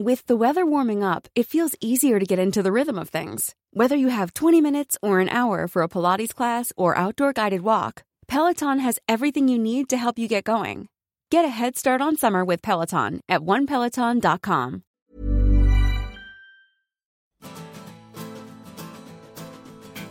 With the weather warming up, it feels easier to get into the rhythm of things. Whether you have 20 minutes or an hour for a Pilates class or outdoor guided walk, Peloton has everything you need to help you get going. Get a head start on summer with Peloton at onepeloton.com.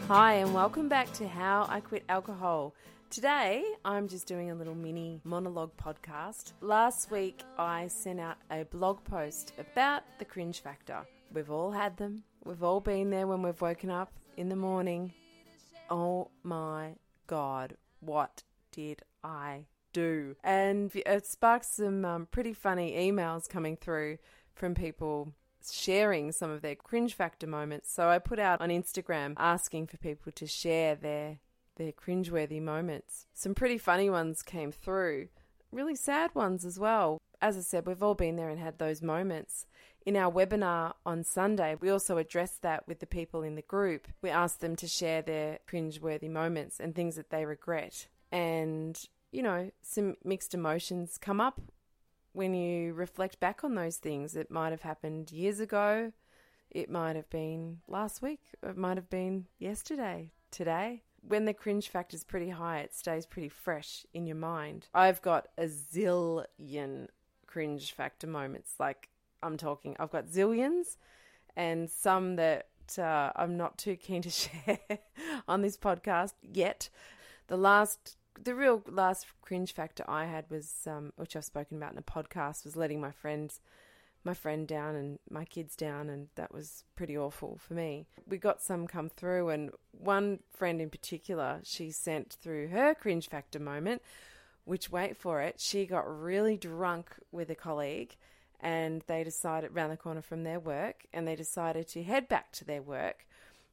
Hi, and welcome back to How I Quit Alcohol. Today, I'm just doing a little mini monologue podcast. Last week, I sent out a blog post about the cringe factor. We've all had them, we've all been there when we've woken up in the morning. Oh my god, what did I do? And it sparked some um, pretty funny emails coming through from people sharing some of their cringe factor moments. So I put out on Instagram asking for people to share their their cringeworthy moments. Some pretty funny ones came through, really sad ones as well. As I said, we've all been there and had those moments. In our webinar on Sunday, we also addressed that with the people in the group. We asked them to share their cringeworthy moments and things that they regret. And, you know, some mixed emotions come up when you reflect back on those things. It might have happened years ago, it might have been last week, it might have been yesterday, today. When the cringe factor is pretty high, it stays pretty fresh in your mind. I've got a zillion cringe factor moments. Like, I'm talking, I've got zillions and some that uh, I'm not too keen to share on this podcast yet. The last the real last cringe factor I had was, um, which I've spoken about in a podcast, was letting my friends, my friend down and my kids down, and that was pretty awful for me. We got some come through, and one friend in particular, she sent through her cringe factor moment, which wait for it, she got really drunk with a colleague. And they decided round the corner from their work, and they decided to head back to their work.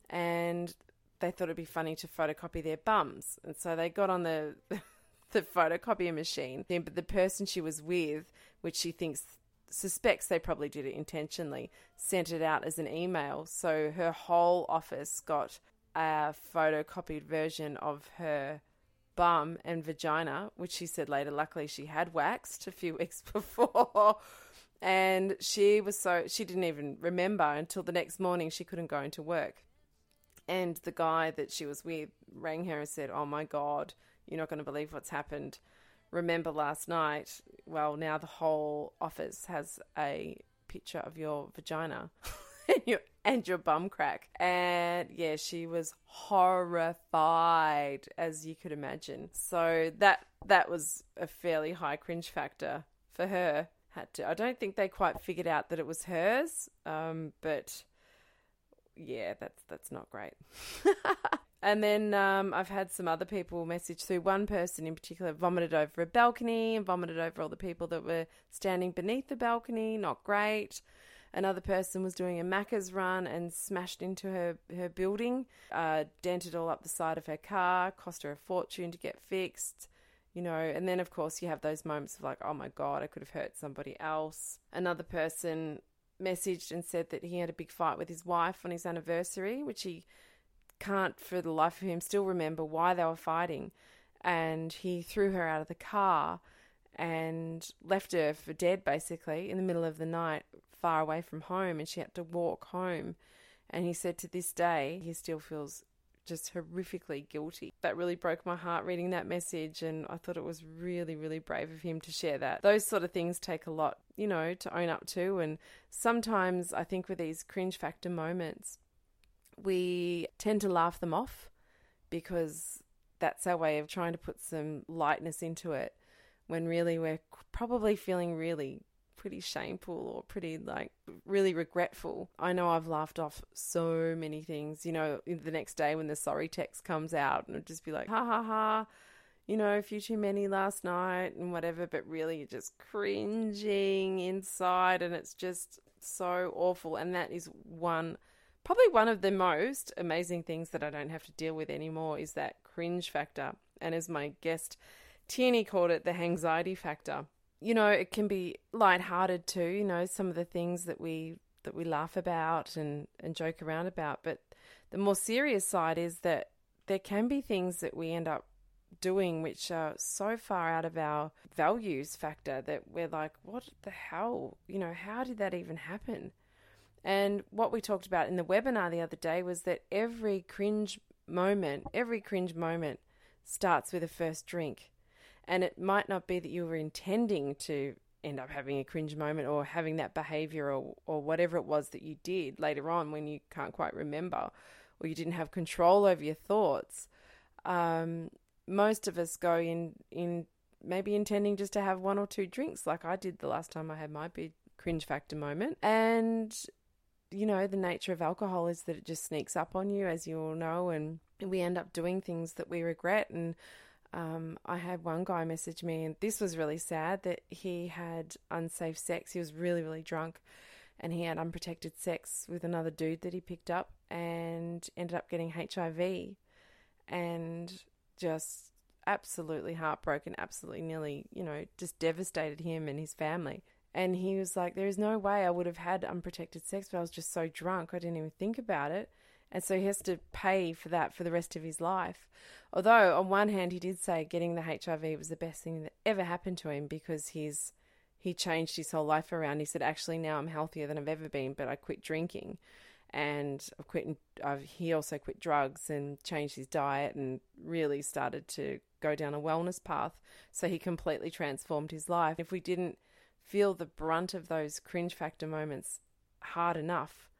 And they thought it'd be funny to photocopy their bums, and so they got on the the photocopier machine. But the person she was with, which she thinks suspects they probably did it intentionally, sent it out as an email. So her whole office got a photocopied version of her bum and vagina, which she said later, luckily she had waxed a few weeks before. And she was so, she didn't even remember until the next morning she couldn't go into work. And the guy that she was with rang her and said, Oh my God, you're not going to believe what's happened. Remember last night? Well, now the whole office has a picture of your vagina and your and your bum crack. And yeah, she was horrified, as you could imagine. So that that was a fairly high cringe factor for her. Had to. I don't think they quite figured out that it was hers, um, but yeah, that's that's not great. and then um, I've had some other people message through. One person in particular vomited over a balcony and vomited over all the people that were standing beneath the balcony. Not great. Another person was doing a Macca's run and smashed into her, her building, uh, dented all up the side of her car, cost her a fortune to get fixed you know, and then of course you have those moments of like, oh my God, I could have hurt somebody else. Another person messaged and said that he had a big fight with his wife on his anniversary, which he can't for the life of him still remember why they were fighting. And he threw her out of the car and left her for dead basically in the middle of the night, far away from home, and she had to walk home. And he said to this day, he still feels just horrifically guilty. That really broke my heart reading that message, and I thought it was really, really brave of him to share that. Those sort of things take a lot, you know, to own up to, and sometimes I think with these cringe factor moments, we tend to laugh them off because that's our way of trying to put some lightness into it. when really we're probably feeling really pretty shameful or pretty like really regretful. I know I've laughed off so many things, you know, the next day when the sorry text comes out and it'd just be like, ha ha ha, you know, a few too many last night and whatever, but really you're just cringing inside and it's just so awful. And that is one, probably one of the most amazing things that I don't have to deal with anymore is that cringe factor. And as my guest Tierney called it, the anxiety factor you know, it can be light-hearted too. You know, some of the things that we that we laugh about and and joke around about, but the more serious side is that there can be things that we end up doing which are so far out of our values factor that we're like, what the hell? You know, how did that even happen? And what we talked about in the webinar the other day was that every cringe moment, every cringe moment starts with a first drink. And it might not be that you were intending to end up having a cringe moment or having that behavior or, or whatever it was that you did later on when you can't quite remember or you didn't have control over your thoughts. Um, most of us go in, in maybe intending just to have one or two drinks, like I did the last time I had my big cringe factor moment. And, you know, the nature of alcohol is that it just sneaks up on you, as you all know, and we end up doing things that we regret. And um, I had one guy message me, and this was really sad that he had unsafe sex. He was really, really drunk, and he had unprotected sex with another dude that he picked up and ended up getting HIV and just absolutely heartbroken, absolutely nearly, you know, just devastated him and his family. And he was like, There is no way I would have had unprotected sex, but I was just so drunk, I didn't even think about it. And so he has to pay for that for the rest of his life. Although, on one hand, he did say getting the HIV was the best thing that ever happened to him because he's he changed his whole life around. He said, "Actually, now I'm healthier than I've ever been, but I quit drinking, and I've quit. I've, he also quit drugs and changed his diet and really started to go down a wellness path. So he completely transformed his life. If we didn't feel the brunt of those cringe factor moments hard enough,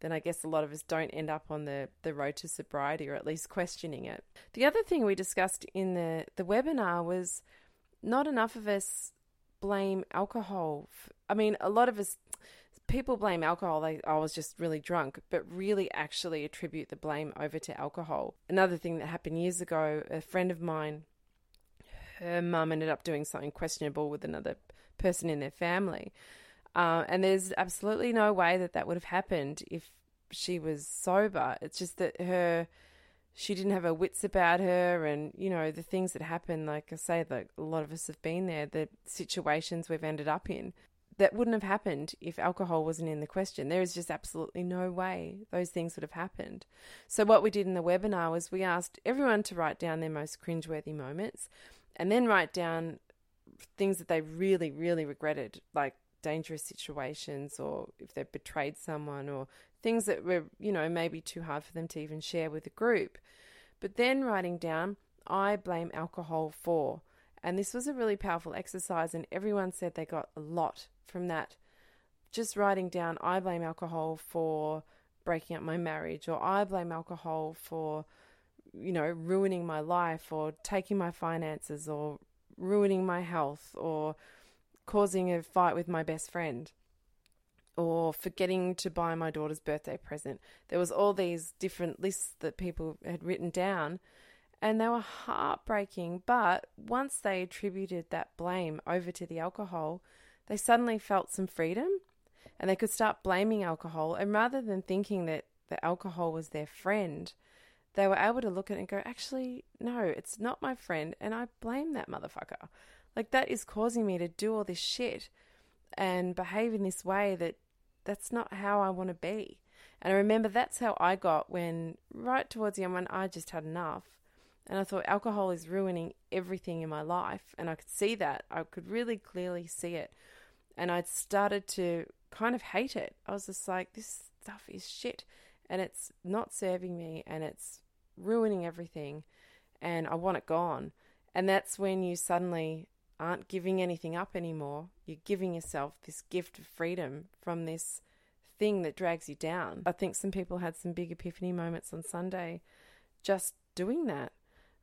then I guess a lot of us don't end up on the, the road to sobriety or at least questioning it. The other thing we discussed in the, the webinar was not enough of us blame alcohol. I mean, a lot of us, people blame alcohol. They, oh, I was just really drunk, but really actually attribute the blame over to alcohol. Another thing that happened years ago, a friend of mine, her mum ended up doing something questionable with another person in their family. Uh, and there's absolutely no way that that would have happened if she was sober. It's just that her, she didn't have her wits about her, and you know the things that happen. Like I say, that a lot of us have been there. The situations we've ended up in that wouldn't have happened if alcohol wasn't in the question. There is just absolutely no way those things would have happened. So what we did in the webinar was we asked everyone to write down their most cringeworthy moments, and then write down things that they really, really regretted, like dangerous situations or if they've betrayed someone or things that were, you know, maybe too hard for them to even share with the group. But then writing down, I blame alcohol for. And this was a really powerful exercise, and everyone said they got a lot from that. Just writing down, I blame alcohol for breaking up my marriage, or I blame alcohol for, you know, ruining my life, or taking my finances, or ruining my health, or causing a fight with my best friend or forgetting to buy my daughter's birthday present. There was all these different lists that people had written down and they were heartbreaking, but once they attributed that blame over to the alcohol, they suddenly felt some freedom and they could start blaming alcohol and rather than thinking that the alcohol was their friend, they were able to look at it and go, actually, no, it's not my friend, and I blame that motherfucker. Like that is causing me to do all this shit and behave in this way that that's not how I want to be. And I remember that's how I got when right towards the end when I just had enough. And I thought alcohol is ruining everything in my life. And I could see that. I could really clearly see it. And I'd started to kind of hate it. I was just like, this stuff is shit. And it's not serving me and it's ruining everything. And I want it gone. And that's when you suddenly aren't giving anything up anymore. You're giving yourself this gift of freedom from this thing that drags you down. I think some people had some big epiphany moments on Sunday just doing that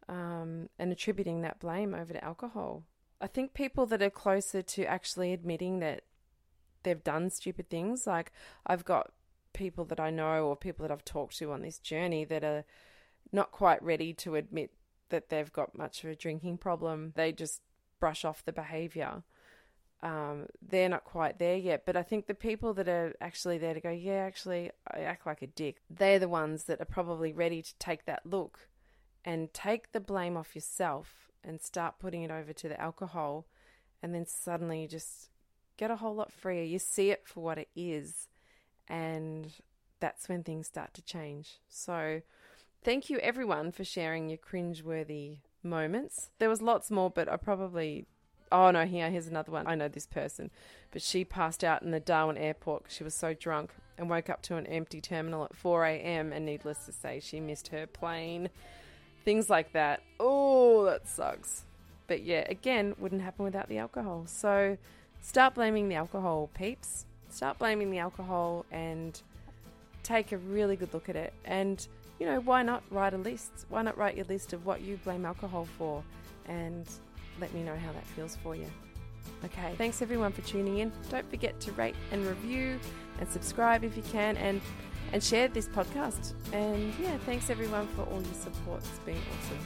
um, and attributing that blame over to alcohol. I think people that are closer to actually admitting that they've done stupid things, like I've got people that I know or people that I've talked to on this journey that are not quite ready to admit that they've got much of a drinking problem. They just brush off the behavior. Um, they're not quite there yet. But I think the people that are actually there to go, yeah, actually, I act like a dick, they're the ones that are probably ready to take that look and take the blame off yourself and start putting it over to the alcohol. And then suddenly you just get a whole lot freer. You see it for what it is. And that's when things start to change. So, thank you everyone for sharing your cringeworthy moments. There was lots more, but I probably oh no, here here's another one. I know this person, but she passed out in the Darwin airport. She was so drunk and woke up to an empty terminal at 4 a.m. And needless to say, she missed her plane. Things like that. Oh, that sucks. But yeah, again, wouldn't happen without the alcohol. So start blaming the alcohol, peeps. Start blaming the alcohol and take a really good look at it. And you know, why not write a list? Why not write your list of what you blame alcohol for and let me know how that feels for you. Okay, thanks everyone for tuning in. Don't forget to rate and review and subscribe if you can and and share this podcast. And yeah, thanks everyone for all your support. It's been awesome.